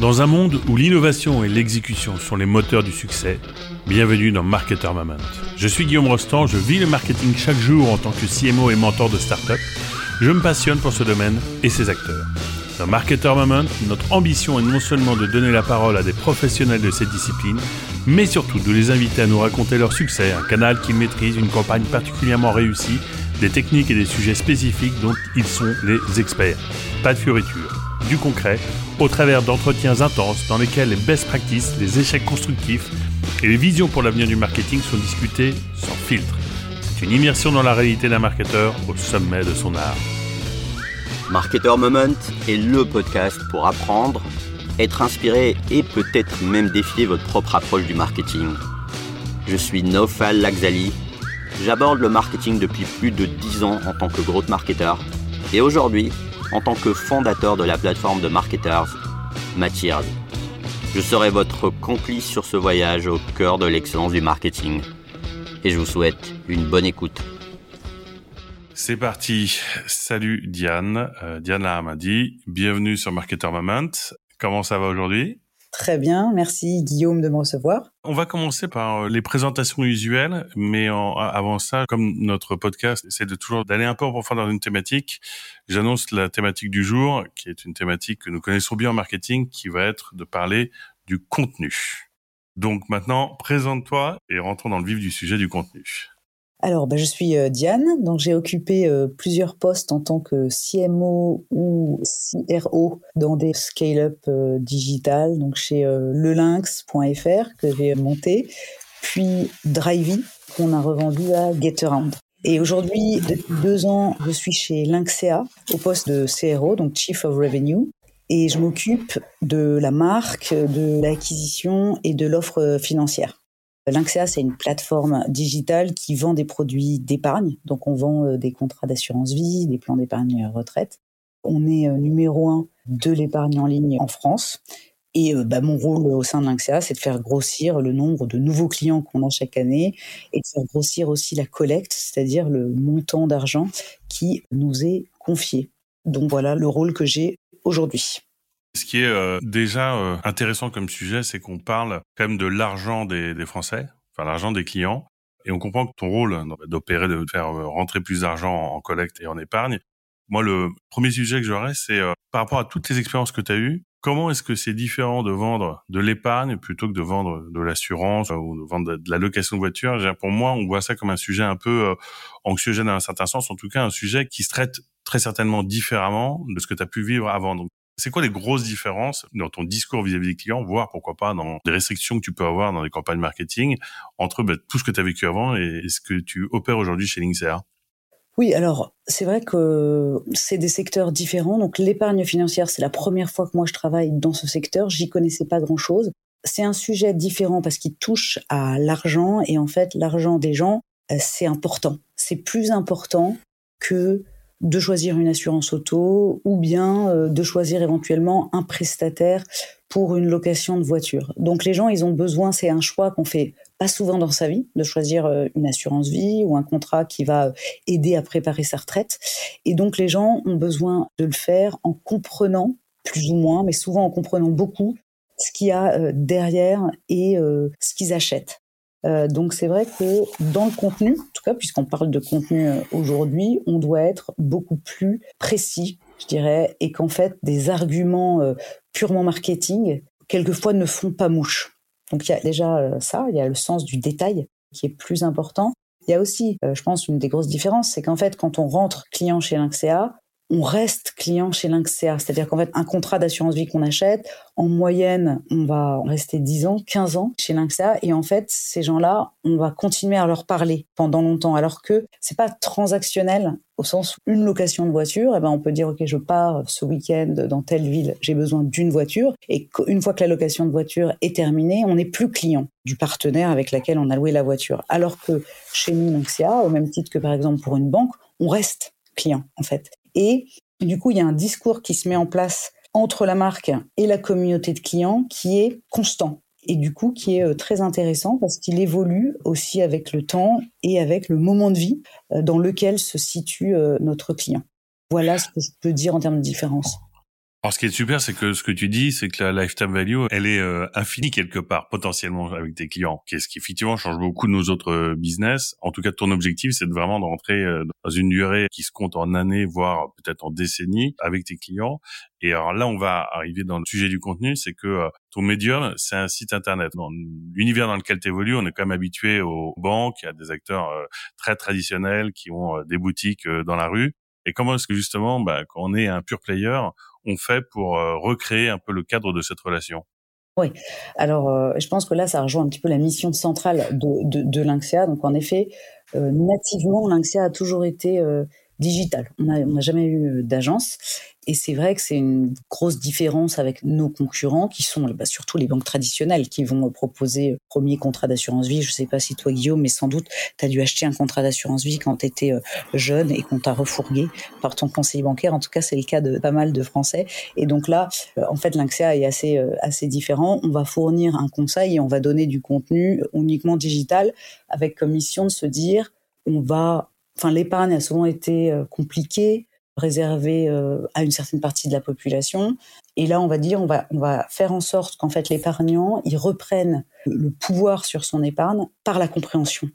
Dans un monde où l'innovation et l'exécution sont les moteurs du succès, bienvenue dans Marketer Moment. Je suis Guillaume Rostand, je vis le marketing chaque jour en tant que CMO et mentor de start-up. Je me passionne pour ce domaine et ses acteurs. Dans Marketer Moment, notre ambition est non seulement de donner la parole à des professionnels de cette discipline, mais surtout de les inviter à nous raconter leur succès, un canal qu'ils maîtrisent, une campagne particulièrement réussie, des techniques et des sujets spécifiques dont ils sont les experts. Pas de fioritures, du concret, au travers d'entretiens intenses dans lesquels les best practices, les échecs constructifs et les visions pour l'avenir du marketing sont discutés sans filtre. C'est une immersion dans la réalité d'un marketeur au sommet de son art. Marketer Moment est le podcast pour apprendre, être inspiré et peut-être même défier votre propre approche du marketing. Je suis Nofal Laxali. J'aborde le marketing depuis plus de 10 ans en tant que growth marketer. Et aujourd'hui, en tant que fondateur de la plateforme de marketers Matiers. Je serai votre complice sur ce voyage au cœur de l'excellence du marketing. Et je vous souhaite une bonne écoute. C'est parti. Salut Diane, euh, Diane Lahamadi. Bienvenue sur Marketer Moment. Comment ça va aujourd'hui? Très bien, merci Guillaume de me recevoir. On va commencer par euh, les présentations usuelles, mais avant ça, comme notre podcast essaie de toujours d'aller un peu en profondeur dans une thématique, j'annonce la thématique du jour, qui est une thématique que nous connaissons bien en marketing, qui va être de parler du contenu. Donc maintenant, présente-toi et rentrons dans le vif du sujet du contenu. Alors, bah, je suis euh, Diane, donc j'ai occupé euh, plusieurs postes en tant que CMO ou CRO dans des scale-up euh, digital, donc chez lelinx.fr que j'ai monté, puis Drivey qu'on a revendu à Getaround. Et aujourd'hui, depuis deux ans, je suis chez Lynxea au poste de CRO, donc Chief of Revenue, et je m'occupe de la marque, de l'acquisition et de l'offre financière. Lynxea, c'est une plateforme digitale qui vend des produits d'épargne. Donc, on vend euh, des contrats d'assurance vie, des plans d'épargne retraite. On est euh, numéro un de l'épargne en ligne en France. Et euh, bah, mon rôle au sein de Lynxea, c'est de faire grossir le nombre de nouveaux clients qu'on a chaque année et de faire grossir aussi la collecte, c'est-à-dire le montant d'argent qui nous est confié. Donc voilà le rôle que j'ai aujourd'hui. Ce qui est euh, déjà euh, intéressant comme sujet, c'est qu'on parle quand même de l'argent des, Français, enfin l'argent des clients, et on comprend que ton rôle hein, d'opérer, de faire euh, rentrer plus d'argent en collecte et en épargne. Moi, le premier sujet que j'aurais, c'est par rapport à toutes les expériences que tu as eues, comment est-ce que c'est différent de vendre de l'épargne plutôt que de vendre de l'assurance ou de vendre de la location de voiture? Pour moi, on voit ça comme un sujet un peu anxiogène dans un certain sens, en tout cas un sujet qui se traite très certainement différemment de ce que tu as pu vivre avant. C'est quoi les grosses différences dans ton discours vis-à-vis des clients, voire pourquoi pas dans les restrictions que tu peux avoir dans les campagnes marketing entre bah, tout ce que tu as vécu avant et, ce que tu opères aujourd'hui chez Linksa oui, alors c'est vrai que c'est des secteurs différents. Donc l'épargne financière, c'est la première fois que moi je travaille dans ce secteur. J'y connaissais pas grand-chose. C'est un sujet différent parce qu'il touche à l'argent et en fait l'argent des gens, euh, c'est important. C'est plus important que de choisir une assurance auto ou bien euh, de choisir éventuellement un prestataire pour une location de voiture. Donc les gens, ils ont besoin, c'est un choix qu'on fait pas souvent dans sa vie, de choisir euh, une assurance vie ou un contrat qui va aider à préparer sa retraite. Et donc les gens ont besoin de le faire en comprenant, plus ou moins, mais souvent en comprenant beaucoup, ce qu'il y a euh, derrière et ce qu'ils achètent. Euh, donc c'est vrai que dans le contenu, en tout cas puisqu'on parle de contenu euh, aujourd'hui, on doit être beaucoup plus précis, je dirais, et qu'en fait des arguments euh, purement marketing, quelquefois ne font pas mouche. Donc il y a déjà ça, il y a le sens du détail qui est plus important. Il y a aussi, je pense, une des grosses différences, c'est qu'en fait, quand on rentre client chez Lynxea, on reste client chez Lynxea. C'est-à-dire qu'en fait, un contrat d'assurance vie qu'on achète, en moyenne, on va rester 10 ans, 15 ans chez Lynxea. Et en fait, ces gens-là, on va continuer à leur parler pendant longtemps. Alors que c'est pas transactionnel au sens où une location de voiture, eh ben, on peut dire, OK, je pars ce week-end dans telle ville, j'ai besoin d'une voiture. Et une fois que la location de voiture est terminée, on n'est plus client du partenaire avec lequel on a loué la voiture. Alors que chez nous, Lynxea, au même titre que par exemple pour une banque, on reste client, en fait. Et du coup, il y a un discours qui se met en place entre la marque et la communauté de clients qui est constant et du coup qui est euh, très intéressant parce qu'il évolue aussi avec le temps et avec le moment de vie euh, dans lequel se situe euh, notre client. Voilà ce que je peux dire en termes de différence. Alors, ce qui est super, c'est que ce que tu dis, c'est que la lifetime value, elle est euh, infinie quelque part, potentiellement avec tes clients. Qu'est-ce qui effectivement change beaucoup de nos autres euh, business. En tout cas, ton objectif, c'est vraiment de rentrer euh, dans une durée qui se compte en années, voire peut-être en décennies, avec tes clients. Et alors là, on va arriver dans le sujet du contenu, c'est que ton médium, c'est un site internet. Dans l'univers dans lequel tu évolues, on est quand même habitué aux banques, à des acteurs très traditionnels qui ont des boutiques dans la rue. Et comment est-ce que justement, bah, quand on est un pur player, fait pour euh, recréer un peu le cadre de cette relation? Oui. Alors, euh, je pense que là, ça rejoint un petit peu la mission centrale de, de. Donc, en effet, euh, nativement, l'INXEA a toujours été digital. On n'a jamais eu d'agence. Et c'est vrai que c'est une grosse différence avec nos concurrents, qui sont bah, surtout les banques traditionnelles, qui vont proposer premier contrat d'assurance vie. Je ne sais pas si toi, Guillaume, mais sans doute, tu as dû acheter un contrat d'assurance vie quand tu étais euh, jeune et qu'on t'a refourgué par ton conseiller bancaire. En tout cas, c'est le cas de pas mal de Français. Et donc là, euh, en fait, l'INXEA est assez, euh, assez différent. On va fournir un conseil et on va donner du contenu uniquement digital avec comme mission de se dire, on va enfin l'épargne a souvent été compliquée réservé euh, à une certaine partie de la population. Et là, on va dire, on va, on va faire en sorte qu'en fait l'épargnant, il reprenne le pouvoir sur son épargne par la compréhension.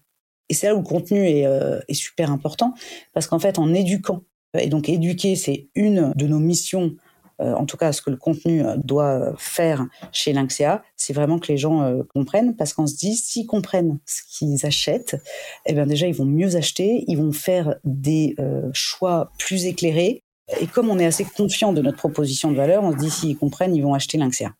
Et c'est là où le contenu est, euh, est super important, parce qu'en fait, en éduquant, et donc éduquer, c'est une de nos missions en tout cas ce que le contenu euh, doit faire chez Lynxia, c'est vraiment que les gens euh, comprennent, parce qu'on se dit, s'ils comprennent ce qu'ils achètent, eh bien déjà, ils vont mieux acheter, ils vont faire des choix plus éclairés. Et comme on est assez confiant de notre proposition de valeur, on se dit, s'ils comprennent, ils vont acheter Lynxia.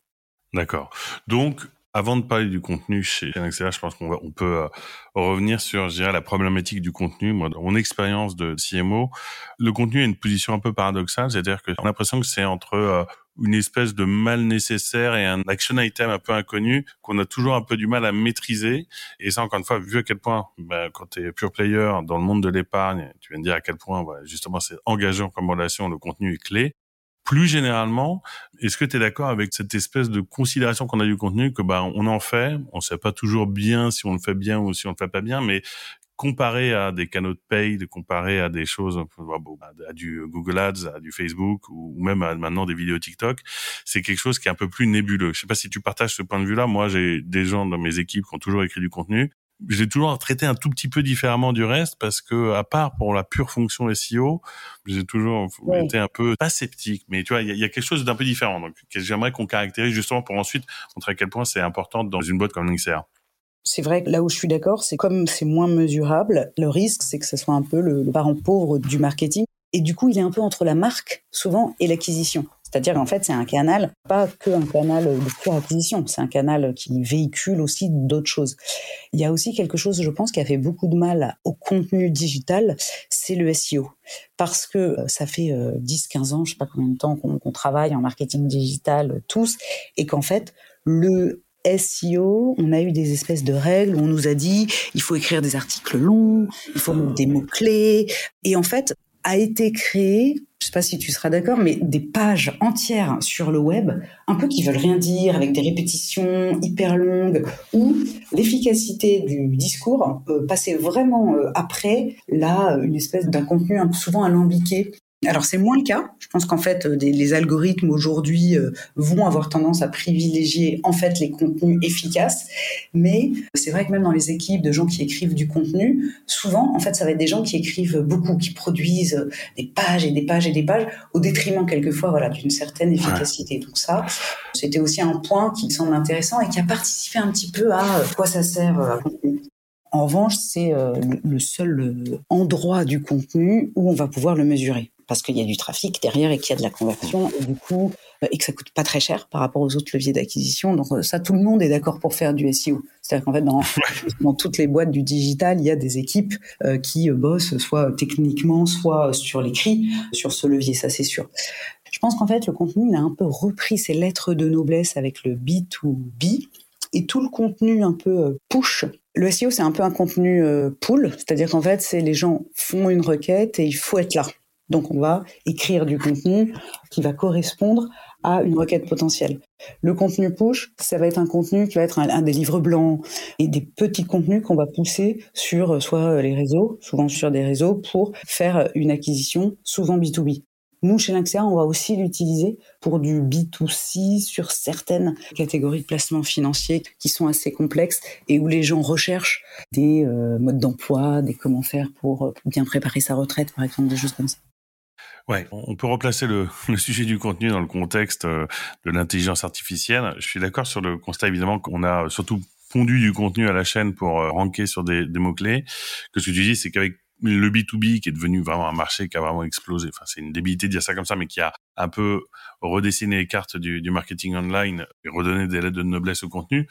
D'accord. Donc, avant de parler du contenu chez Nextera, je pense qu'on on peut euh, revenir sur, je dirais, la problématique du contenu. Moi, dans mon expérience de CMO, le contenu a une position un peu paradoxale, c'est-à-dire qu'on a l'impression que c'est entre euh, une espèce de mal nécessaire et un action item un peu inconnu qu'on a toujours un peu du mal à maîtriser. Et ça, encore une fois, vu à quel point, bah, quand tu es pure player dans le monde de l'épargne, tu viens de dire à quel point, justement, c'est engageant comme relation, le contenu est clé. Plus généralement, est-ce que tu es d'accord avec cette espèce de considération qu'on a du contenu que bah on en fait, on sait pas toujours bien si on le fait bien ou si on le fait pas bien, mais comparé à des canaux de paid, comparé à des choses, à du Google Ads, à du Facebook ou même à maintenant des vidéos TikTok, c'est quelque chose qui est un peu plus nébuleux. Je sais pas si tu partages ce point de vue-là. Moi, j'ai des gens dans mes équipes qui ont toujours écrit du contenu j'ai toujours traité un tout petit peu différemment du reste parce que à part pour la pure fonction SEO, j'ai toujours été un peu pas sceptique, mais tu vois, il y, a quelque chose d'un peu différent. Donc, j'aimerais qu'on caractérise justement pour ensuite montrer à quel point c'est important dans une boîte comme LinkedIn. C'est vrai que là où je suis d'accord, c'est comme c'est moins mesurable, le risque, c'est que ce soit un peu le parent pauvre du marketing. Et du coup, il est un peu entre la marque, souvent, et l'acquisition. C'est-à-dire qu'en fait, c'est un canal, pas que un canal de pure acquisition, c'est un canal qui véhicule aussi d'autres choses. Il y a aussi quelque chose, je pense, qui a fait beaucoup de mal au contenu digital, c'est le SEO. Parce que euh, ça fait 10-15 euh, ans, je sais pas combien de temps qu'on travaille en marketing digital euh, tous, et qu'en fait, le SEO, on a eu des espèces de règles où on nous a dit il faut écrire des articles longs, il faut mettre des mots-clés. Et en fait, a été créé, je sais pas si tu seras d'accord, mais des pages entières sur le web, un peu qui veulent rien dire, avec des répétitions hyper longues, où l'efficacité du discours euh, passait vraiment euh, après là une espèce d'un contenu souvent alambiqué alors c'est moins le cas. Je pense qu'en fait, euh, les algorithmes aujourd'hui euh, vont avoir tendance à privilégier en fait les contenus efficaces. Mais c'est vrai que même dans les équipes de gens qui écrivent du contenu, souvent en fait ça va être des gens qui écrivent beaucoup, qui produisent euh, des pages et des pages et des pages au détriment quelquefois voilà d'une certaine efficacité. Donc ça, c'était aussi un point qui me semble intéressant et qui a participé un petit peu à quoi ça sert. En revanche, c'est le seul endroit du contenu où on va pouvoir le mesurer parce qu'il y a du trafic derrière et qu'il y a de la conversion et du coup euh, et que ça coûte pas très cher par rapport aux autres leviers d'acquisition. Donc euh, ça, tout le monde est d'accord pour faire du SEO. C'est-à-dire qu'en fait, dans, dans toutes les boîtes du digital, il y a des équipes euh, qui bossent soit techniquement, soit sur l'écrit, sur ce levier. Ça, c'est sûr. Je pense qu'en fait, le contenu, il a un peu repris ses lettres de noblesse avec le B2B et tout le contenu un peu push le SEO, c'est un peu un contenu pull, c'est-à-dire qu'en fait, c'est les gens font une requête et il faut être là. Donc on va écrire du contenu qui va correspondre à une requête potentielle. Le contenu push, ça va être un contenu qui va être un, des livres blancs et des petits contenus qu'on va pousser sur soit les réseaux, souvent sur des réseaux, pour faire une acquisition, souvent B2B. Nous, chez Lynxia, on va aussi l'utiliser pour du B2C sur certaines catégories de placements financiers qui sont assez complexes et où les gens recherchent des euh, modes d'emploi, des comment faire pour euh, bien préparer sa retraite, par exemple, des choses comme ça. Ouais, on peut replacer le, le, sujet du contenu dans le contexte euh, de l'intelligence artificielle. Je suis d'accord sur le constat évidemment qu'on a surtout pondu du contenu à la chaîne pour ranker sur des, des mots-clés. Que ce que tu dis, c'est qu'avec le B2B qui est devenu vraiment un marché qui a vraiment explosé. Enfin, c'est une débilité de dire ça comme ça, mais qui a un peu redessiné les cartes du, du marketing online et redonné des lettres de noblesse au contenu.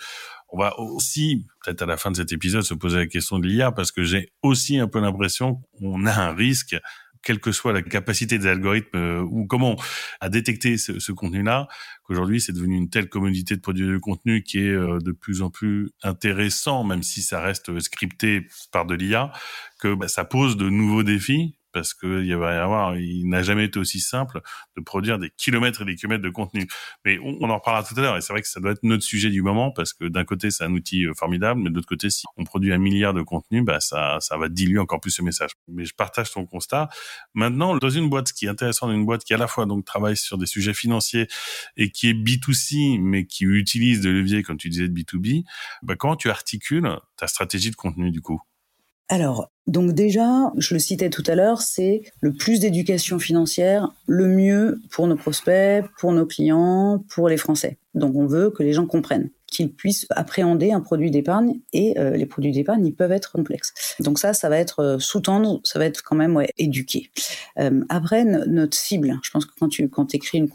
On va aussi, peut-être à la fin de cet épisode, se poser la question de l'IA parce que j'ai aussi un peu l'impression qu'on a un risque quelle que soit la capacité des algorithmes euh, ou comment à détecter ce, contenu-là, qu'aujourd'hui c'est devenu une telle commodité de produire du contenu qui est euh, de plus en plus intéressant, même si ça reste scripté par de l'IA, que bah, ça pose de nouveaux défis parce qu'il y va y avoir, il n'a jamais été aussi simple de produire des kilomètres et des kilomètres de contenu. Mais on, en reparlera tout à l'heure, et c'est vrai que ça doit être notre sujet du moment, parce que d'un côté, c'est un outil euh, formidable, mais de l'autre côté, si on produit un milliard de contenus, bah, ça, ça va diluer encore plus ce message. Mais je partage ton constat. Maintenant, dans une boîte, ce qui est intéressant une boîte qui à la fois donc travaille sur des sujets financiers et qui est B2C, mais qui utilise des leviers, comme tu disais, de B2B, bah, comment tu articules ta stratégie de contenu du coup? Alors, donc déjà, je le citais tout à l'heure, c'est le plus d'éducation financière, le mieux pour nos prospects, pour nos clients, pour les Français. Donc on veut que les gens comprennent qu'ils puissent appréhender un produit d'épargne et euh, les produits d'épargne ils peuvent être complexes. Donc ça, ça va être euh, sous-tendre, ça va être quand même ouais, éduqué. Euh, après notre cible, je pense que quand tu quand écris une,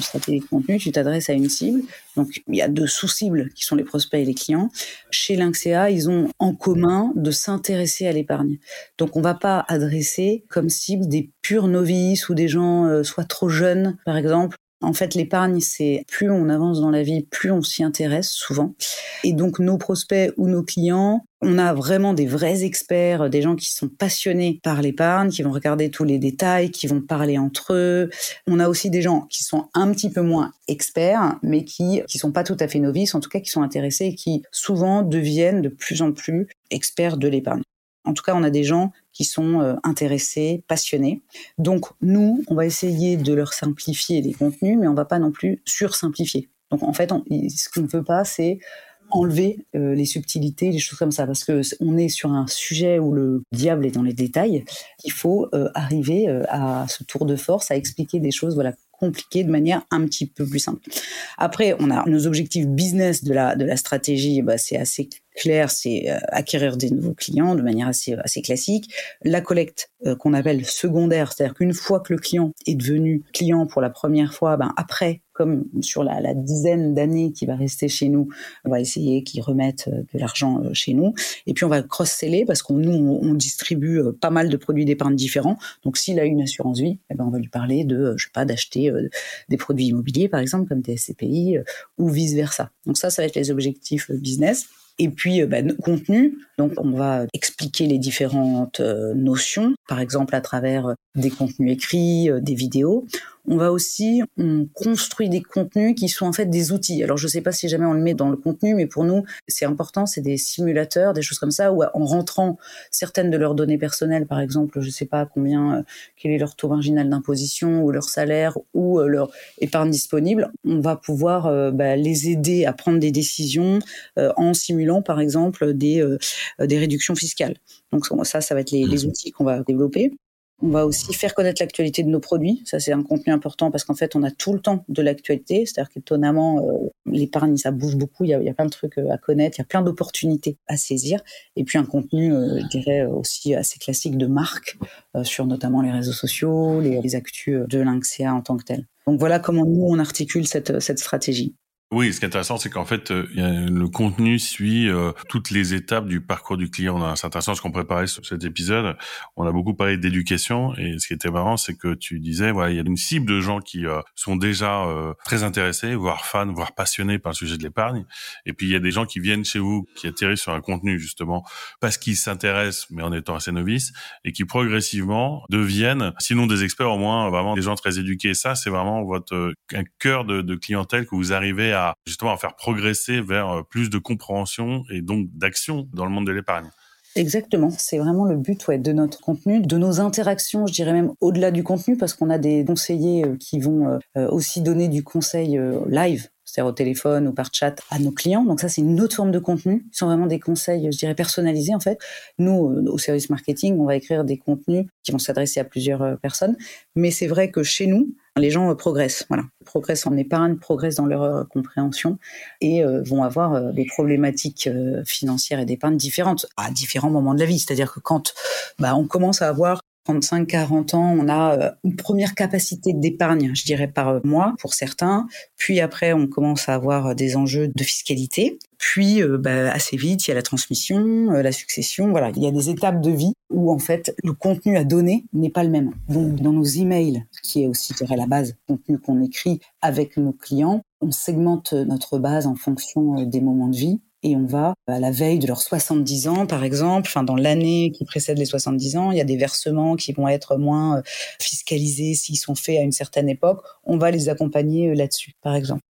stratégie de contenu, tu t'adresses à une cible. Donc il y a deux sous-cibles qui sont les prospects et les clients. Chez Lynxea, ils ont en commun de s'intéresser à l'épargne. Donc on va pas adresser comme cible des purs novices ou des gens soit trop jeunes, par exemple, en fait, l'épargne, c'est plus on avance dans la vie, plus on s'y intéresse souvent. Et donc, nos prospects ou nos clients, on a vraiment des vrais experts, des gens qui sont passionnés par l'épargne, qui vont regarder tous les détails, qui vont parler entre eux. On a aussi des gens qui sont un petit peu moins experts, mais qui qui sont pas tout à fait novices, en tout cas qui sont intéressés et qui souvent deviennent de plus en plus experts de l'épargne. En tout cas, on a des gens qui sont euh, intéressés, passionnés. Donc, nous, on va essayer de leur simplifier les contenus, mais on va pas non plus sursimplifier. Donc, en fait, ce qu'on ne veut pas, c'est enlever euh, les subtilités, les choses comme ça, parce que on est sur un sujet où le diable est dans les détails. Il faut euh, arriver à ce tour de force, à expliquer des choses, voilà, compliquées de manière un petit peu plus simple. Après, on a nos objectifs business de la de la stratégie, bah, c'est assez clair, c'est euh, acquérir des nouveaux clients de manière assez, assez classique. La collecte euh, qu'on appelle secondaire, c'est-à-dire qu'une fois que le client est devenu client pour la première fois, ben après, comme sur la, la dizaine d'années qui va rester chez nous, on va essayer qu'il remette euh, de l'argent chez nous. Et puis on va cross-seller parce qu'on nous on, on, distribue pas mal de produits d'épargne différents. Donc s'il a une assurance vie, eh ben on va lui parler de, je sais pas, d'acheter des produits immobiliers par exemple comme des SCPI ou vice versa. Donc ça, ça va être les objectifs business. Et puis, bah, contenu. Donc, on va expliquer les différentes euh, notions, par exemple à travers euh, des contenus écrits, euh, des vidéos on va aussi on construit des contenus qui sont en fait des outils. Alors je sais pas si jamais on le met dans le contenu, mais pour nous c'est important, c'est des simulateurs, des choses comme ça où en rentrant certaines de leurs données personnelles, par exemple, je sais pas combien, euh, quel est leur taux marginal d'imposition ou leur salaire ou euh, leur épargne disponible, on va pouvoir euh, bah, les aider à prendre des décisions en simulant par exemple des des réductions fiscales. Donc ça, ça va être les, les mmh. outils qu'on va développer. On va aussi faire connaître l'actualité de nos produits. Ça, c'est un contenu important parce qu'en fait, on a tout le temps de l'actualité. C'est-à-dire qu'étonnamment, euh, l'épargne, ça bouge beaucoup. Il y, a, plein de trucs euh, à connaître. Il y a plein d'opportunités à saisir. Et puis, un contenu, euh, je dirais, aussi assez classique de marque euh, sur notamment les réseaux sociaux, les, les actus de Lynxia en tant que tel. Donc, voilà comment nous, on articule cette stratégie. Oui, ce qui est intéressant, c'est qu'en fait, euh, le contenu suit euh, toutes les étapes du parcours du client. Dans un certain sens, qu'on préparait sur cet épisode, on a beaucoup parlé d'éducation. Et ce qui était marrant, c'est que tu disais, voilà, il y a une cible de gens qui euh, sont déjà très intéressés, voire fans, voire passionnés par le sujet de l'épargne. Et puis, il y a des gens qui viennent chez vous, qui atterrissent sur un contenu, justement, parce qu'ils s'intéressent, mais en étant assez novices, et qui progressivement deviennent, sinon des experts, au moins vraiment des gens très éduqués. ça, c'est vraiment votre un cœur de clientèle que vous arrivez à justement à faire progresser vers euh, plus de compréhension et donc d'action dans le monde de l'épargne. Exactement, c'est vraiment le but de notre contenu, de nos interactions, je dirais même au-delà du contenu, parce qu'on a des conseillers euh, qui vont euh, aussi donner du conseil live, c'est-à-dire au téléphone ou par chat à nos clients. Donc ça, c'est une autre forme de contenu. Ce sont vraiment des conseils, je dirais, personnalisés en fait. Nous, au service marketing, on va écrire des contenus qui vont s'adresser à plusieurs personnes. Mais c'est vrai que chez nous, les gens progressent, voilà, progressent en épargne, progressent dans leur compréhension et euh, vont avoir euh, des problématiques euh, financières et d'épargne différentes à différents moments de la vie. C'est-à-dire que quand bah, on commence à avoir 35, 40 ans, on a une première capacité d'épargne, je dirais, par mois pour certains. Puis après, on commence à avoir des enjeux de fiscalité. Puis, bah, assez vite, il y a la transmission, la succession. Voilà, il y a des étapes de vie où en fait le contenu à donner n'est pas le même. Donc, dans nos emails, qui est aussi, je dirais, la base contenu qu'on écrit avec nos clients, on segmente notre base en fonction des moments de vie et on va à la veille de leurs 70 ans, par exemple, enfin dans l'année qui précède les 70 ans, il y a des versements qui vont être moins euh, fiscalisés s'ils sont faits à une certaine époque. On va les accompagner euh, là-dessus, par exemple.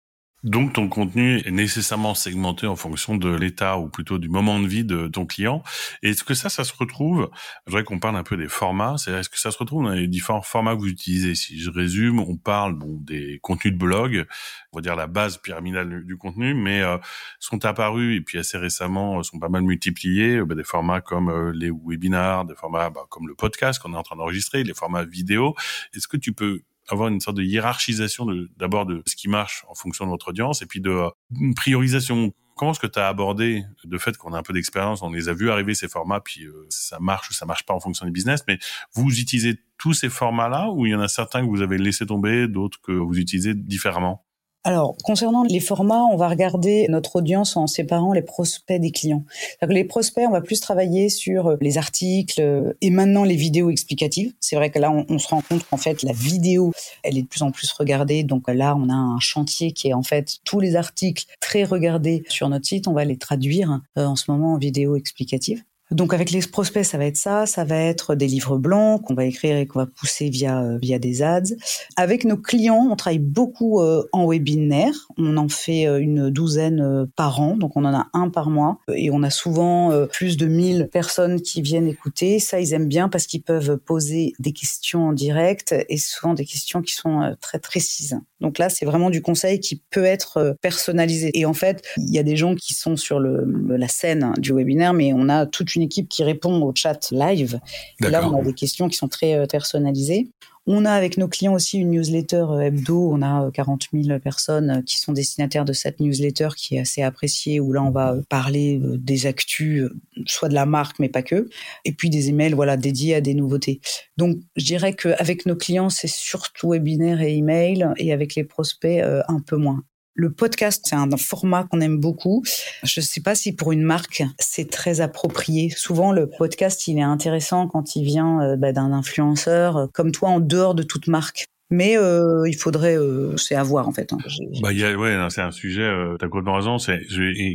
Donc ton contenu est nécessairement segmenté en fonction de l'état ou plutôt du moment de vie de ton client. Est-ce que ça, ça se retrouve Je voudrais qu'on parle un peu des formats. C'est est-ce que ça se retrouve dans les différents formats que vous utilisez? Si je résume, on parle bon des contenus de blog, on va dire la base pyramidale du, contenu, mais euh, sont apparus et puis assez récemment euh, sont pas mal multipliés euh, bah, des formats comme les webinars, des formats bah, comme le podcast qu'on est en train d'enregistrer, les formats vidéo. Est-ce que tu peux avoir une sorte de hiérarchisation d'abord de, ce qui marche en fonction de votre audience et puis de une priorisation. Comment est-ce que tu as abordé le fait qu'on a un peu d'expérience, on les a vus arriver ces formats, puis euh, ça marche ou ça marche pas en fonction du business, mais vous utilisez tous ces formats-là ou il y en a certains que vous avez laissé tomber, d'autres que vous utilisez différemment? Alors, concernant les formats, on va regarder notre audience en séparant les prospects des clients. Les prospects, on va plus travailler sur euh, les articles euh, et maintenant les vidéos explicatives. C'est vrai que là, on, se rend compte qu'en fait, la vidéo, elle est de plus en plus regardée. Donc là, on a un chantier qui est en fait tous les articles très regardés sur notre site. On va les traduire euh, en ce moment en vidéo explicative. Donc avec les prospects, ça va être ça, ça va être des livres blancs qu'on va écrire et qu'on va pousser via euh, via des ads. Avec nos clients, on travaille beaucoup euh, en webinaire, on en fait euh, une douzaine par an, donc on en a un par mois et on a souvent plus de 1000 personnes qui viennent écouter. Ça ils aiment bien parce qu'ils peuvent poser des questions en direct et souvent des questions qui sont très précises. Donc là, c'est vraiment du conseil qui peut être personnalisé. Et en fait, il y a des gens qui sont sur le, la scène du webinaire, mais on a toute une équipe qui répond au chat live. Et là, on a des questions qui sont très euh, personnalisées. On a avec nos clients aussi une newsletter euh, hebdo. On a 40 euh, 000 personnes qui sont destinataires de cette newsletter qui est assez appréciée, où là, on va parler des actus, soit de la marque, mais pas que. Et puis des emails, voilà, dédiés à des nouveautés. Donc, je dirais qu'avec nos clients, c'est surtout webinaire et email, et avec les prospects, un peu moins. Le podcast, c'est un format qu'on aime beaucoup. Je ne sais pas si pour une marque, c'est très approprié. Souvent, le podcast, il est intéressant quand il vient euh, bah, d'un influenceur euh, comme toi en dehors de toute marque. Mais euh, il faudrait, c'est à voir en fait. Hein. Bah, ouais, c'est un sujet. Euh, T'as complètement raison. C'est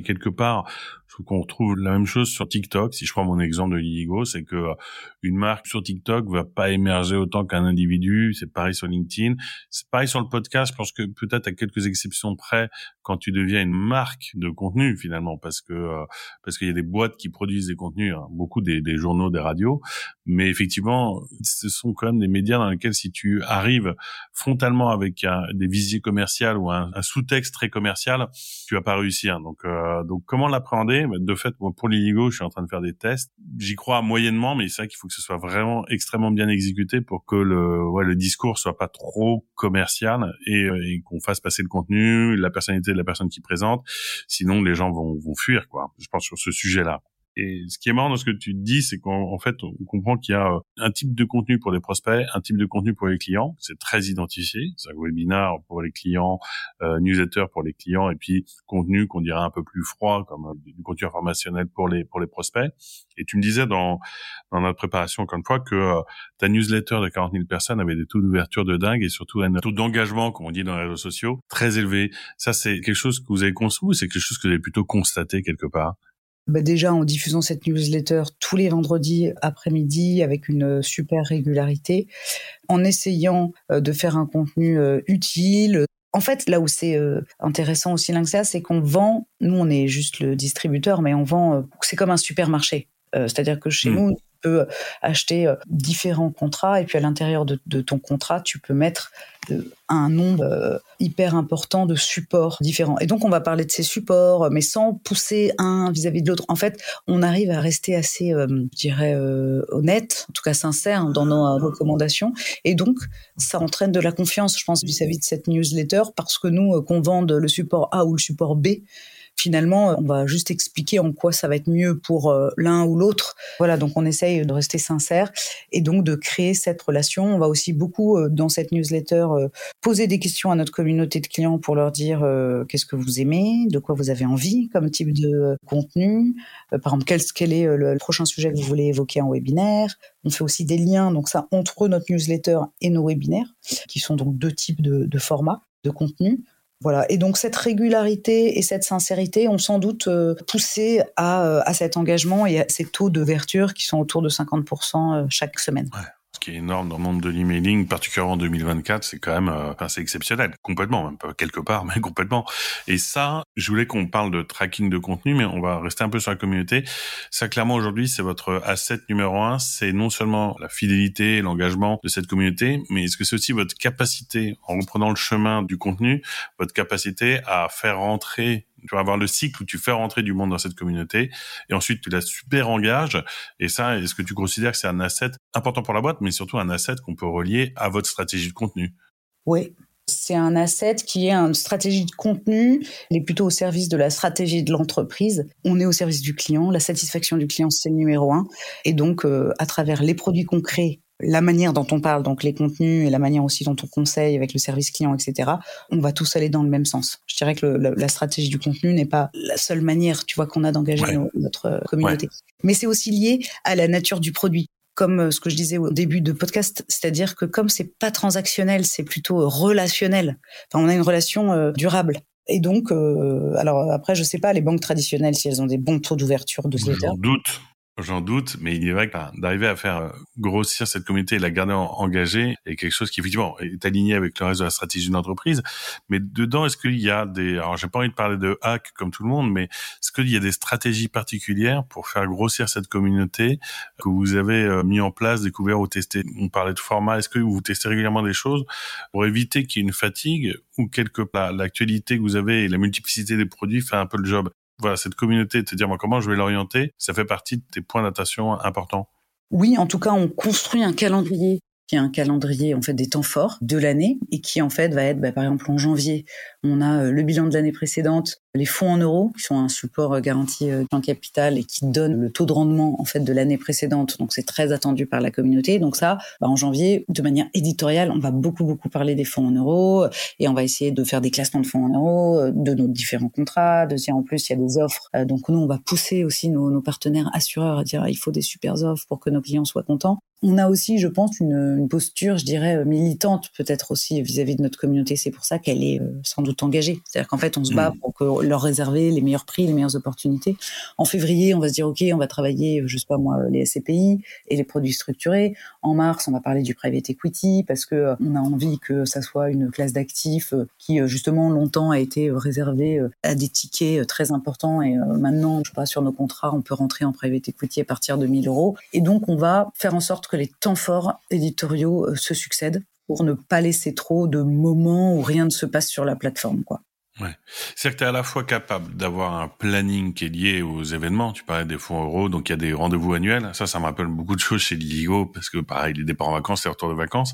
quelque part, qu'on retrouve la même chose sur TikTok. Si je prends mon exemple de Liligo, c'est que une marque sur TikTok va pas émerger autant qu'un individu. C'est pareil sur LinkedIn. C'est pareil sur le podcast. Je pense que peut-être à quelques exceptions près, quand tu deviens une marque de contenu finalement, parce que euh, parce qu'il y a des boîtes qui produisent des contenus, hein, beaucoup des, journaux, des radios, mais effectivement, ce sont quand même des médias dans lesquels si tu arrives frontalement avec des visiers commerciales ou un, sous-texte très commercial, tu vas pas réussir. Donc euh, donc comment l'appréhender? De fait, moi, pour l'Illigo, je suis en train de faire des tests. J'y crois moyennement, mais c'est vrai qu'il faut que ce soit vraiment extrêmement bien exécuté pour que le, ouais, le discours soit pas trop commercial et, euh, et qu'on fasse passer le contenu, la personnalité de la personne qui présente. Sinon, les gens vont, vont fuir, quoi. Je pense sur ce sujet-là. Et ce qui est marrant dans ce que tu dis, c'est qu'en fait, on comprend qu'il y a euh, un type de contenu pour les prospects, un type de contenu pour les clients. C'est très identifié. C'est un webinar pour les clients, euh, newsletter pour les clients, et puis contenu qu'on dirait un peu plus froid, comme euh, du contenu informationnel pour les pour les prospects. Et tu me disais dans dans notre préparation encore une fois que ta newsletter de 40 000 personnes avait des taux d'ouverture de dingue et surtout un taux d'engagement, comme on dit dans les réseaux sociaux, très élevé. Ça, c'est quelque chose que vous avez construit ou c'est quelque chose que vous avez plutôt constaté quelque part? Bah déjà en diffusant cette newsletter tous les vendredis après-midi avec une super régularité, en essayant euh, de faire un contenu euh, utile. En fait, là où c'est euh, intéressant aussi Linksea, c'est qu'on vend, nous on est juste le distributeur, mais on vend, c'est comme un supermarché. C'est-à-dire que chez mmh. nous, acheter euh, différents contrats et puis à l'intérieur de, ton contrat, tu peux mettre euh, un nombre euh, hyper important de supports différents. Et donc, on va parler de ces supports, mais sans pousser un vis-à-vis de l'autre. En fait, on arrive à rester assez, je dirais, honnête, en tout cas sincère dans nos recommandations. Et donc, ça entraîne de la confiance, je pense, vis-à-vis de cette newsletter, parce que nous, qu'on vende le support A ou le support B, finalement, on va juste expliquer en quoi ça va être mieux pour euh, l'un ou l'autre. Voilà, donc on essaye de rester sincère et donc de créer cette relation. On va aussi beaucoup euh, dans cette newsletter euh, poser des questions à notre communauté de clients pour leur dire qu'est-ce que vous aimez, de quoi vous avez envie comme type de contenu. Par exemple, quel, est le prochain sujet que vous voulez évoquer en webinaire. On fait aussi des liens, donc ça, entre notre newsletter et nos webinaires, qui sont donc deux types de formats de contenu. Voilà. Et donc cette régularité et cette sincérité ont sans doute euh, poussé à, euh, à, cet engagement et à ces taux d'ouverture qui sont autour de 50% euh, chaque semaine qui est énorme dans le monde de l'emailing, particulièrement en 2024, c'est quand même, euh, c'est exceptionnel, complètement, même pas quelque part, mais complètement. Et ça, je voulais qu'on parle de tracking de contenu, mais on va rester un peu sur la communauté. Ça, clairement, aujourd'hui, c'est votre asset numéro un. C'est non seulement la fidélité et l'engagement de cette communauté, mais est-ce que c'est aussi votre capacité, en reprenant le chemin du contenu, votre capacité à faire rentrer tu vas avoir le cycle où tu fais rentrer du monde dans cette communauté et ensuite tu la super engages. Et ça, est-ce que tu considères que c'est un asset important pour la boîte, mais surtout un asset qu'on peut relier à votre stratégie de contenu Oui, c'est un asset qui est une stratégie de contenu, il est plutôt au service de la stratégie de l'entreprise. On est au service du client, la satisfaction du client c'est numéro un. Et donc, euh, à travers les produits concrets la manière dont on parle, donc les contenus et la manière aussi dont on conseille avec le service client, etc., on va tous aller dans le même sens. Je dirais que la, stratégie du contenu n'est pas la seule manière, tu vois, qu'on a d'engager notre euh, communauté. Mais c'est aussi lié à la nature du produit comme euh, ce que je disais au début de podcast, c'est-à-dire que comme c'est pas transactionnel, c'est plutôt relationnel. Enfin, on a une relation euh, durable. Et donc, alors après, je sais pas les banques traditionnelles si elles ont des bons taux d'ouverture de newsletter. doute. J'en doute, mais il est vrai que d'arriver à faire euh, grossir cette communauté et la garder engagée est quelque chose qui effectivement est aligné avec le reste de la stratégie d'une entreprise. Mais dedans, est-ce qu'il y a des, alors j'ai pas envie de parler de hack comme tout le monde, mais est-ce qu'il y a des stratégies particulières pour faire grossir cette communauté que vous avez euh, mis en place, découvert ou testé On parlait de format. Est-ce que vous testez régulièrement des choses pour éviter qu'il y ait une fatigue ou quelque part l'actualité que vous avez et la multiplicité des produits fait un peu le job? Voilà, cette communauté, te dire moi, comment je vais l'orienter, ça fait partie de tes points d'attention importants. Oui, en tout cas, on construit un calendrier un calendrier en fait des temps forts de l'année et qui en fait va être bah, par exemple en janvier on a euh, le bilan de l'année précédente les fonds en euros qui sont un support euh, garanti euh, en capital et qui donnent le taux de rendement en fait de l'année précédente. Donc c'est très attendu par la communauté. Donc ça bah, en janvier de manière éditoriale on va beaucoup beaucoup parler des fonds en euros et on va essayer de faire des classements de fonds en euros de nos différents contrats de dire en plus il y a des offres donc nous on va pousser aussi nos, nos partenaires assureurs à dire il faut des super offres pour que nos clients soient contents on a aussi, je pense, une, posture, je dirais, militante peut-être aussi vis-à-vis de notre communauté. C'est pour ça qu'elle est euh, sans doute engagée. C'est-à-dire qu'en fait, on se bat mm. pour leur réserver les meilleurs prix, les meilleures opportunités. En février, on va se dire, OK, on va travailler, je sais pas moi, les SCPI et les produits structurés. En mars, on va parler du private equity parce que euh, on a envie que ça soit une classe d'actifs euh, qui, justement, longtemps a été réservée à des tickets très importants et maintenant, je sais pas, sur nos contrats, on peut rentrer en private equity à partir de 1000 euros. Et donc, on va faire en sorte que les temps forts éditoriaux euh, se succèdent pour ne pas laisser trop de moments où rien ne se passe sur la plateforme. Ouais. C'est-à-dire que tu es à la fois capable d'avoir un planning qui est lié aux événements. Tu parlais des fonds euros, donc il y a des rendez-vous annuels. Ça, ça me rappelle beaucoup de choses chez Ligo, parce que pareil, les départs en vacances, les retours de vacances,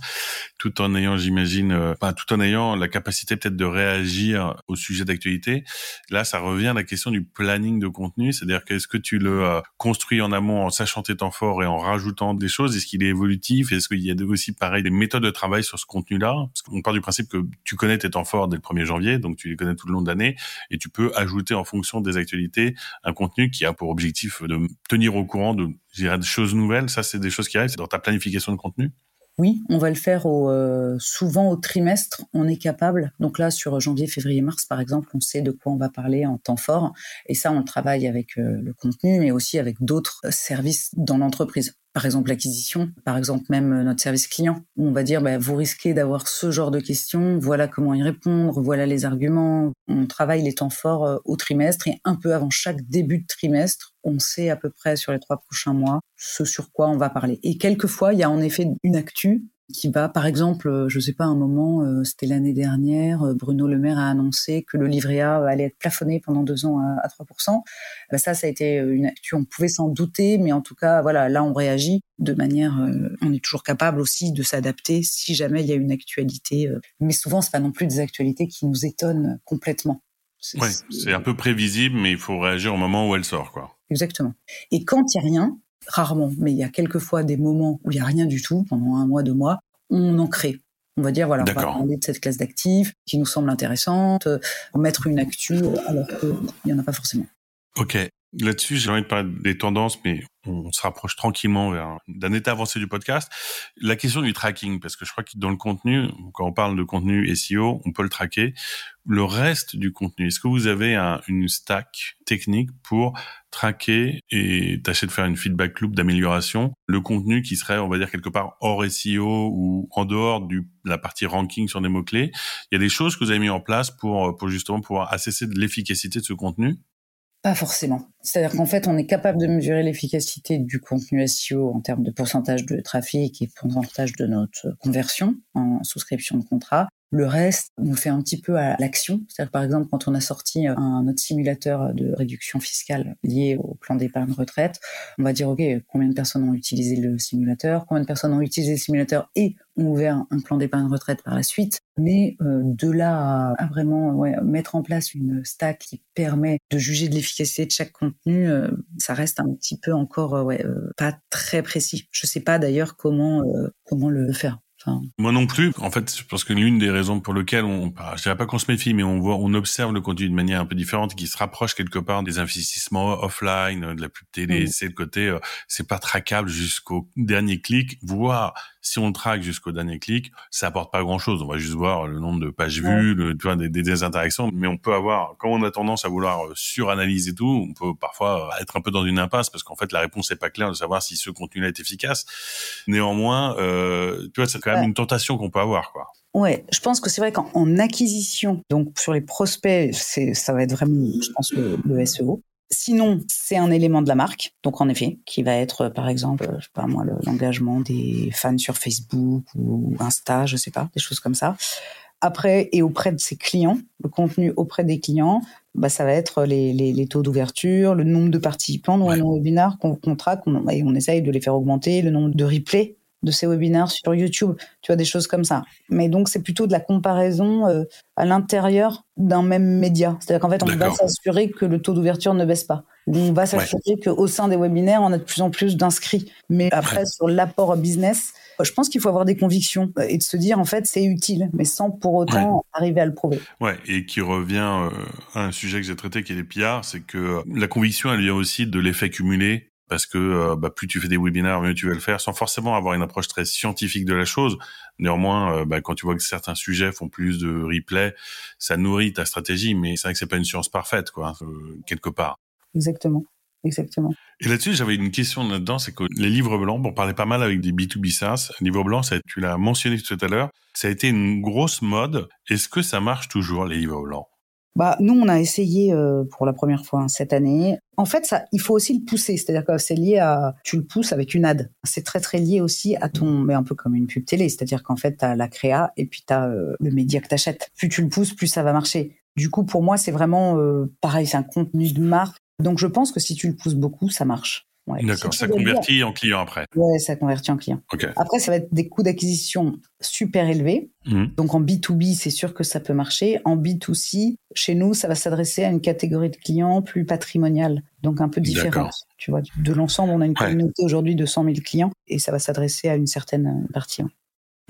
tout en ayant, j'imagine, euh, tout en ayant la capacité peut-être de réagir au sujet d'actualité. Là, ça revient à la question du planning de contenu. C'est-à-dire qu'est-ce que tu le euh, construis en amont en sachant tes temps forts et en rajoutant des choses? Est-ce qu'il est évolutif? Est-ce qu'il y a aussi, pareil, des méthodes de travail sur ce contenu-là? Parce qu'on part du principe que tu connais tes temps forts dès le 1er janvier, donc tu les connais tout le long de l'année et tu peux ajouter en fonction des actualités un contenu qui a pour objectif de tenir au courant de, choses nouvelles. Ça, c'est des choses qui arrivent, c'est dans ta planification de contenu? Oui, on va le faire euh, souvent au trimestre. On est capable. Donc là, sur janvier, février, mars, par exemple, on sait de quoi on va parler en temps fort. Et ça, on travaille avec euh, le contenu, mais aussi avec d'autres services dans l'entreprise. Par exemple l'acquisition, par exemple même euh, notre service client, où on va dire bah, vous risquez d'avoir ce genre de questions, voilà comment y répondre, voilà les arguments. On travaille les temps forts euh, au trimestre et un peu avant chaque début de trimestre, on sait à peu près sur les trois prochains mois ce sur quoi on va parler. Et quelquefois, il y a en effet une actu qui va, par exemple, euh, je sais pas, un moment, euh, c'était l'année dernière, euh, Bruno Le Maire a annoncé que le livret A allait être plafonné pendant deux ans à, 3%. Bah, ça, ça a été une actu. On pouvait s'en douter, mais en tout cas, voilà, là, on réagit de manière, on est toujours capable aussi de s'adapter si jamais il y a une actualité. mais souvent, c'est pas non plus des actualités qui nous étonnent complètement. Oui, c'est un peu prévisible, mais il faut réagir au moment où elle sort, quoi. Exactement. Et quand il y a rien, rarement, mais il y a quelquefois des moments où il y a rien du tout, pendant un mois, deux mois, on en crée. On va dire, voilà, on va parler de cette classe d'actifs qui nous semble intéressante, euh, mettre une actu alors qu'il n'y en a pas forcément. Ok. Là-dessus, j'ai envie de parler des tendances, mais on se rapproche tranquillement vers d'un état avancé du podcast. La question du tracking, parce que je crois que dans le contenu, quand on parle de contenu SEO, on peut le traquer. Le reste du contenu, est-ce que vous avez une stack technique pour traquer et tâcher de faire une feedback loop d'amélioration? Le contenu qui serait, on va dire quelque part hors SEO ou en dehors de la partie ranking sur des mots clés Il y a des choses que vous avez mis en place pour pour justement pouvoir assesser de l'efficacité de ce contenu? Pas forcément. C'est-à-dire qu'en fait, on est capable de mesurer l'efficacité du contenu SEO en termes de pourcentage de trafic et pourcentage de notre conversion en souscription de contrat. Le reste, on fait un petit peu à l'action. C'est-à-dire, par exemple, quand on a sorti un autre simulateur de réduction fiscale lié au plan d'épargne retraite, on va dire, OK, combien de personnes ont utilisé le simulateur, combien de personnes ont utilisé le simulateur et ont ouvert un plan d'épargne retraite par la suite. Mais euh, de là à, vraiment mettre en place une stack qui permet de juger de l'efficacité de chaque contenu, euh, ça reste un petit peu encore euh, ouais, pas très précis. Je sais pas d'ailleurs comment, comment le faire. Moi non plus. En fait, je pense que l'une des raisons pour lesquelles on, je dirais pas qu'on se méfie, mais on voit, on observe le contenu de manière un peu différente, qui se rapproche quelque part des investissements offline, de la pub télé. C'est le côté, euh, c'est pas traquable jusqu'au dernier clic, voire si on le traque jusqu'au dernier clic, ça apporte pas grand chose. On va juste voir le nombre de pages vues, le, tu vois, des, des, interactions. Mais on peut avoir, quand on a tendance à vouloir euh, suranalyser tout, on peut parfois être un peu dans une impasse parce qu'en fait, la réponse n'est pas claire de savoir si ce contenu-là est efficace. Néanmoins, euh, tu vois, c'est quand même une tentation qu'on peut avoir, quoi. Ouais, je pense que c'est vrai qu'en acquisition, donc sur les prospects, c'est ça va être vraiment, je pense, le SEO. Sinon, c'est un élément de la marque, donc en effet, qui va être par exemple, je sais pas moi, l'engagement des fans sur Facebook ou Insta, je sais pas, des choses comme ça. Après, et auprès de ses clients, le contenu auprès des clients, bah, ça va être les, les, les taux d'ouverture, le nombre de participants dans un webinar qu'on traque, on, et on essaye de les faire augmenter, le nombre de replays de ces webinaires sur YouTube, tu vois, des choses comme ça. Mais donc, c'est plutôt de la comparaison euh, à l'intérieur d'un même média. C'est-à-dire qu'en fait, on va s'assurer que le taux d'ouverture ne baisse pas. On va s'assurer qu'au sein des webinaires, on a de plus en plus d'inscrits. Mais après, sur l'apport business, je pense qu'il faut avoir des convictions et de se dire, en fait, c'est utile, mais sans pour autant arriver à le prouver. Ouais, et qui revient euh, à un sujet que j'ai traité qui est les PR, c'est que la conviction, elle vient aussi de l'effet cumulé parce que euh, bah, plus tu fais des webinaires, mieux tu vas le faire, sans forcément avoir une approche très scientifique de la chose. Néanmoins, euh, bah, quand tu vois que certains sujets font plus de replay, ça nourrit ta stratégie, mais c'est vrai que c'est pas une science parfaite, quoi, euh, quelque part. Exactement. Exactement. Et là-dessus, j'avais une question là-dedans, c'est que les livres blancs, on parlait pas mal avec des B2B SaaS. Livre blanc, ça, tu l'as mentionné tout à l'heure, ça a été une grosse mode. Est-ce que ça marche toujours, les livres blancs? Bah, nous, on a essayé euh, pour la première fois hein, cette année. En fait, ça, il faut aussi le pousser. C'est-à-dire que c'est lié à, tu le pousses avec une ad. C'est très, très lié aussi à ton, mais un peu comme une pub télé. C'est-à-dire qu'en fait, tu as la créa et puis tu as euh, le média que tu achètes. Plus tu le pousses, plus ça va marcher. Du coup, pour moi, c'est vraiment euh, pareil. C'est un contenu de marque. Donc, je pense que si tu le pousses beaucoup, ça marche. D'accord, ça convertit en client après. Ouais, ça convertit en client. Après, ça va être des coûts d'acquisition super élevés. Mmh. Donc en B2B, c'est sûr que ça peut marcher. En B2C, chez nous, ça va s'adresser à une catégorie de clients plus patrimoniale, donc un peu différente. Tu vois, de l'ensemble, on a une communauté aujourd'hui de 100 000 clients et ça va s'adresser à une certaine partie.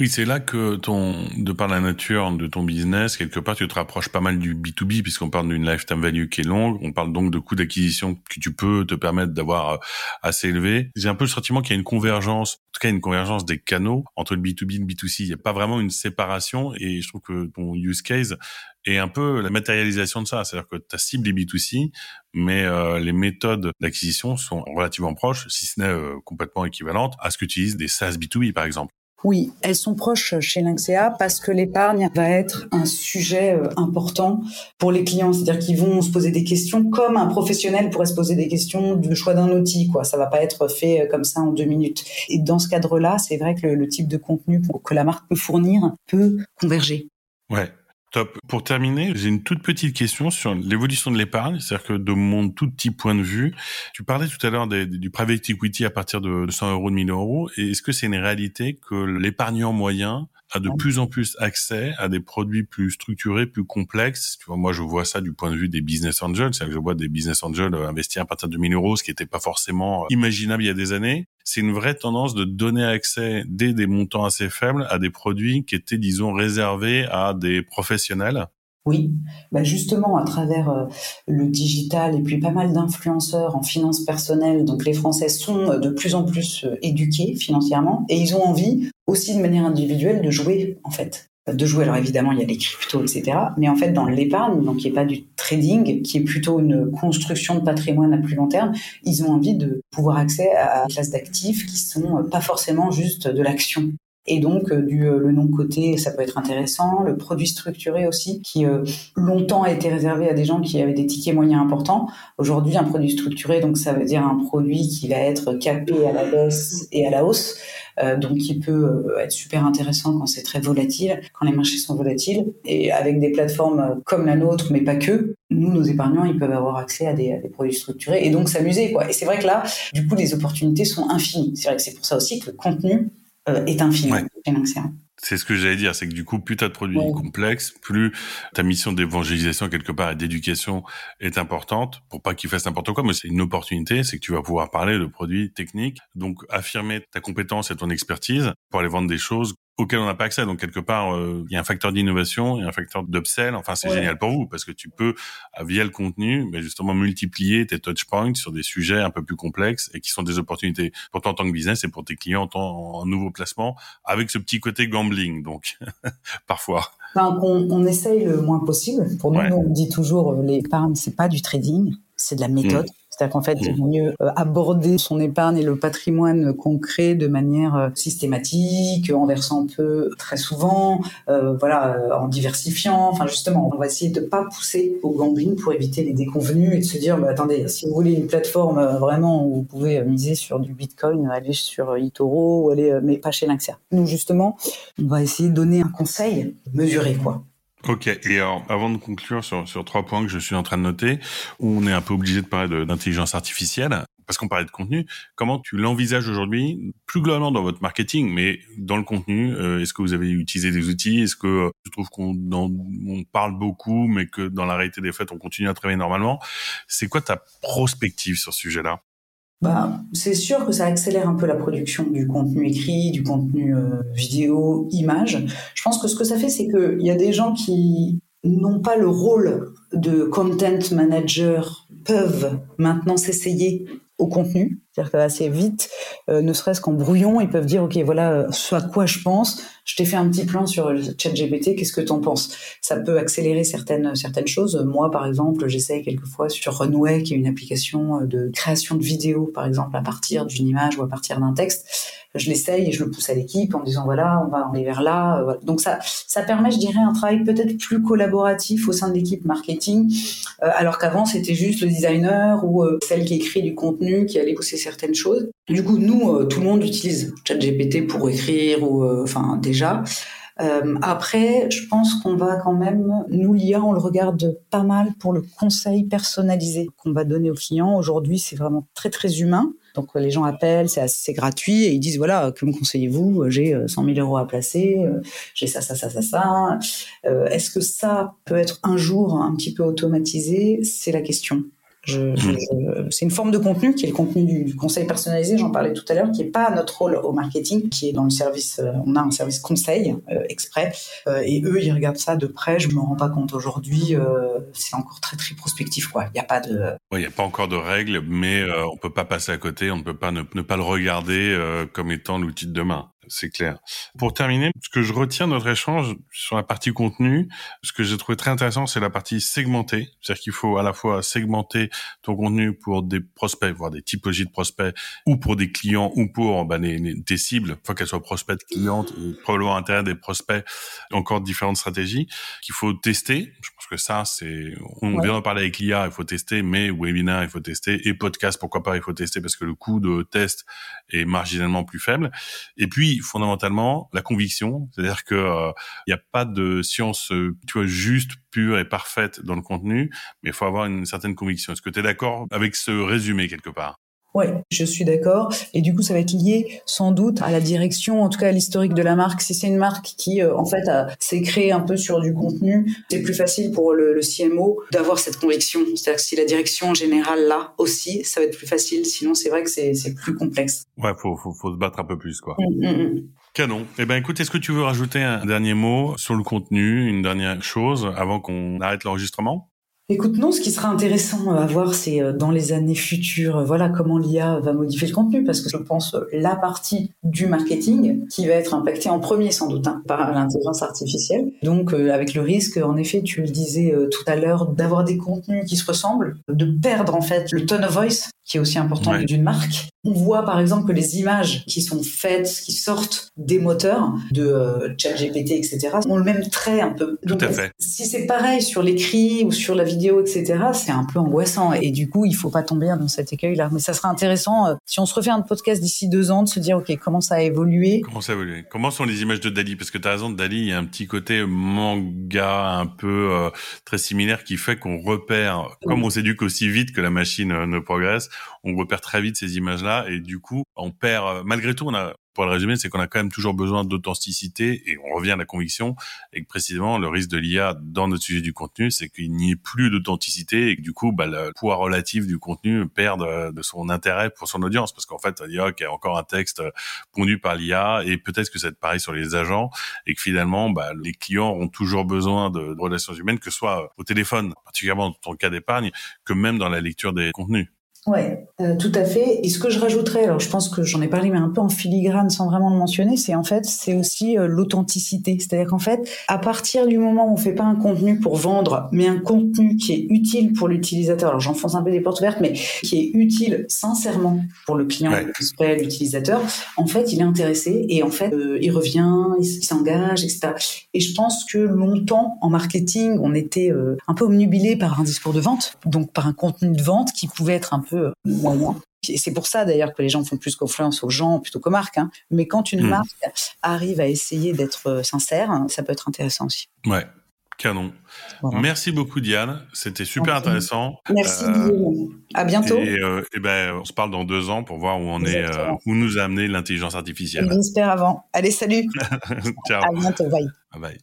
Oui, c'est là que ton, de par la nature de ton business, quelque part, tu te rapproches pas mal du B2B puisqu'on parle d'une lifetime value qui est longue. On parle donc de coûts d'acquisition que tu peux te permettre d'avoir euh, assez élevé. J'ai un peu le sentiment qu'il y a une convergence, en tout cas une convergence des canaux entre le B2B et le B2C. Il n'y a pas vraiment une séparation et je trouve que ton use case est un peu la matérialisation de ça. C'est-à-dire que ta cible est B2C, mais euh, les méthodes d'acquisition sont relativement proches, si ce n'est euh, complètement équivalentes à ce qu'utilisent des SaaS B2B, par exemple. Oui, elles sont proches chez Lynxea parce que l'épargne va être un sujet euh, important pour les clients. C'est-à-dire qu'ils vont se poser des questions comme un professionnel pourrait se poser des questions du choix d'un outil. Quoi, ça va pas être fait comme ça en deux minutes. Et dans ce cadre-là, c'est vrai que le, le type de contenu que la marque peut fournir peut converger. Ouais, Top. Pour terminer, j'ai une toute petite question sur l'évolution de l'épargne. C'est-à-dire que de mon tout petit point de vue, tu parlais tout à l'heure du private equity à partir de 100 euros, de 1000 euros. Est-ce que c'est une réalité que l'épargnant moyen a de plus en plus accès à des produits plus structurés, plus complexes. Tu vois, moi, je vois ça du point de vue des business angels. C'est-à-dire que je vois des business angels investir à partir de 1000 euros, ce qui n'était pas forcément imaginable il y a des années c'est une vraie tendance de donner accès dès des montants assez faibles à des produits qui étaient, disons, réservés à des professionnels. Oui, bah justement à travers euh, le digital et puis pas mal d'influenceurs en finances personnelles. Donc les Français sont euh, de plus en plus euh, éduqués financièrement et ils ont envie aussi de manière individuelle de jouer en fait de jouer. Alors évidemment, il y a les cryptos, etc. Mais en fait, dans l'épargne, donc qui n'est pas du trading, qui est plutôt une construction de patrimoine à plus long terme, ils ont envie de pouvoir accès à des classes d'actifs qui sont pas forcément juste de l'action. Et donc, euh, du, euh, le non-coté, ça peut être intéressant. Le produit structuré aussi, qui euh, longtemps a été réservé à des gens qui avaient des tickets moyens importants. Aujourd'hui, un produit structuré, donc ça veut dire un produit qui va être capé à la baisse et à la hausse. Euh, donc qui peut être super intéressant quand c'est très volatile, quand les marchés sont volatiles. Et avec des plateformes comme la nôtre, mais pas que, nous, nos épargnants, ils peuvent avoir accès à des, à des produits structurés et donc s'amuser. quoi. Et c'est vrai que là, du coup, les opportunités sont infinies. C'est vrai que c'est pour ça aussi que le contenu euh, est infini C'est ce que j'allais dire, c'est que du coup, plus tu as de produits complexes, plus ta mission d'évangélisation quelque part et d'éducation est importante pour pas qu'ils fassent n'importe quoi. Mais c'est une opportunité, c'est que tu vas pouvoir parler de produits techniques, donc affirmer ta compétence et ton expertise pour aller vendre des choses auquel on n'a pas accès. Donc quelque part, euh, il y a un facteur d'innovation, il y a un facteur d'upsell. Enfin, c'est génial pour vous parce que tu peux, euh, via le contenu, mais justement multiplier tes touchpoints sur des sujets un peu plus complexes et qui sont des opportunités pour toi en tant que business et pour tes clients en, en nouveau placement, avec ce petit côté gambling. Donc parfois. Enfin, on, on, essaye le moins possible. Pour nous, on dit toujours euh, l'épargne, c'est pas du trading, c'est de la méthode. Mmh. C'est-à-dire qu'en fait, il vaut mieux euh, aborder son épargne et le patrimoine concret de manière euh, systématique, en versant peu très souvent, euh, voilà, en diversifiant. Enfin, justement, on va essayer de pas pousser au gambling pour éviter les déconvenus et de se dire, bah, attendez, si vous voulez une plateforme vraiment où vous pouvez miser sur du Bitcoin, allez sur eToro ou allez, mais pas chez Lynxia. Nous, justement, on va essayer de donner un conseil mesuré, quoi. Ok, et alors avant de conclure sur, sur trois points que je suis en train de noter, on est un peu obligé de parler d'intelligence artificielle, parce qu'on parlait de contenu, comment tu l'envisages aujourd'hui, plus globalement dans votre marketing, mais dans le contenu, euh, est-ce que vous avez utilisé des outils Est-ce que euh, tu trouves qu'on on parle beaucoup, mais que dans la réalité des faits, on continue à travailler normalement C'est quoi ta prospective sur ce sujet-là? Bah, c'est sûr que ça accélère un peu la production du contenu écrit, du contenu euh, vidéo, image. Je pense que ce que ça fait, c'est qu'il y a des gens qui n'ont pas le rôle de content manager peuvent maintenant s'essayer au contenu. C'est-à-dire qu'assez vite, euh, ne serait-ce qu'en brouillon, ils peuvent dire, OK, voilà euh, ce à quoi je pense. Je t'ai fait un petit plan sur ChatGPT, qu'est-ce que tu en penses? Ça peut accélérer certaines, certaines choses. Moi, par exemple, j'essaye quelquefois sur Runway, qui est une application de création de vidéos, par exemple, à partir d'une image ou à partir d'un texte je l'essaye et je le pousse à l'équipe en disant voilà, on va aller vers là. Euh, Donc ça, ça permet, je dirais, un travail peut-être plus collaboratif au sein de l'équipe marketing, euh, alors qu'avant c'était juste le designer ou euh, celle qui écrit du contenu qui allait pousser certaines choses. Du coup, nous, tout le monde utilise ChatGPT pour écrire ou enfin déjà. Euh, après, je pense qu'on va quand même, nous l'IA, on le regarde pas mal pour le conseil personnalisé qu'on va donner aux clients. Aujourd'hui, c'est vraiment très très humain. Donc les gens appellent, c'est gratuit et ils disent voilà que me conseillez-vous? J'ai 100 000 euros à placer, euh, j'ai ça ça ça ça ça. Euh, Est-ce que ça peut être un jour un petit peu automatisé? C'est la question. Mm. c'est une forme de contenu qui est le contenu du, conseil personnalisé, j'en parlais tout à l'heure, qui n'est pas notre rôle au marketing, qui est dans le service, euh, on a un service conseil euh, exprès, euh, et eux, ils regardent ça de près, je me rends pas compte aujourd'hui, c'est encore très très prospectif, quoi. Il n'y a pas de... Il n'y a pas encore de règles, mais on peut pas passer à côté, on ne peut pas ne, ne pas le regarder comme étant l'outil de demain c'est clair. Pour terminer, ce que je retiens de notre échange sur la partie contenu, ce que j'ai trouvé très intéressant, c'est la partie segmentée. C'est-à-dire qu'il faut à la fois segmenter ton contenu pour des prospects, voire des typologies de prospects, ou pour des clients, ou pour bah, tes cibles, faut qu'elles soient prospects, clientes, et probablement intérêt des prospects, encore différentes stratégies qu'il faut tester. Que ça, c'est, on vient d'en parler avec l'IA, il faut tester, mais webinar, il faut tester, et podcast, pourquoi pas, il faut tester parce que le coût de test est marginalement plus faible. Et puis, fondamentalement la conviction, c'est-à-dire que il euh, n'y a pas de science euh, tu vois juste pure et parfaite dans le contenu, mais il faut avoir une certaine conviction. Est-ce que tu es d'accord avec ce résumé quelque part? Oui, je suis d'accord. Et du coup, ça va être lié sans doute à la direction, en tout cas à l'historique de la marque. Si c'est une marque qui, euh, en fait, s'est créée un peu sur du contenu, c'est plus facile pour le, le CMO d'avoir cette conviction. C'est-à-dire que si la direction générale là aussi, ça va être plus facile. Sinon, c'est vrai que c'est plus complexe. Ouais, faut, faut, faut se battre un peu plus, quoi. Mmh, mmh, mmh. Canon. Eh ben, écoute, est-ce que tu veux rajouter un dernier mot sur le contenu, une dernière chose avant qu'on arrête l'enregistrement? Écoute, non, ce qui sera intéressant à voir, c'est euh, dans les années futures, euh, voilà comment l'IA va modifier le contenu, parce que je pense euh, la partie du marketing qui va être impactée en premier sans doute hein, par l'intelligence artificielle. Donc, avec le risque, en effet, tu le disais tout à l'heure, d'avoir des contenus qui se ressemblent, de perdre en fait le tone of voice qui est aussi important d'une marque. On voit par exemple que les images qui sont faites, qui sortent des moteurs de euh, ChatGPT, etc., ont le même trait un peu. Tout à fait. Si c'est pareil sur l'écrit ou sur la vidéo, etc., c'est un peu angoissant. Et du coup, il faut pas tomber dans cet écueil-là. Mais ça sera intéressant, euh, si on se refait un podcast d'ici deux ans, de se dire, OK, comment ça a évolué? Comment ça a évolué? Comment sont les images de Dali? Parce que tu as raison, Dali, il y a un petit côté manga un peu euh, très similaire qui fait qu'on repère, comme on s'éduque aussi vite que la machine ne progresse, on repère très vite ces images-là et du coup, on perd. Euh, malgré tout, on a pour le résumer, c'est qu'on a quand même toujours besoin d'authenticité et on revient à la conviction et que précisément le risque de l'IA dans notre sujet du contenu, c'est qu'il n'y ait plus d'authenticité et que du coup, bah, le poids relatif du contenu perde euh, de son intérêt pour son audience parce qu'en fait, il y a encore un texte pondu par l'IA et peut-être que c'est pareil sur les agents et que finalement, bah, les clients ont toujours besoin de, relations humaines, que ce soit au téléphone, particulièrement dans cas d'épargne, que même dans la lecture des contenus. Ouais, euh, tout à fait. Et ce que je rajouterais, alors je pense que j'en ai parlé, mais un peu en filigrane sans vraiment le mentionner, c'est en fait, c'est aussi euh, l'authenticité. C'est-à-dire qu'en fait, à partir du moment où on fait pas un contenu pour vendre, mais un contenu qui est utile pour l'utilisateur, alors j'enfonce un peu des portes ouvertes, mais qui est utile sincèrement pour le client, l'utilisateur, en fait, il est intéressé et en fait, euh, il revient, il s'engage, etc. Et je pense que longtemps, en marketing, on était un peu omnubilé par un discours de vente, donc par un contenu de vente qui pouvait être un peu peu moyen. C'est pour ça d'ailleurs que les gens font plus confiance aux gens plutôt qu'aux marques. Hein. Mais quand une hmm. marque arrive à essayer d'être euh, sincère, ça peut être intéressant aussi. Ouais, canon. Merci beaucoup Diane, c'était super intéressant. Merci euh, À bientôt. Euh, et, ben on se parle dans deux ans pour voir où on est, où nous a amené l'intelligence artificielle. J'espère avant. Allez, salut. Ciao. À bientôt. Bye. Bye.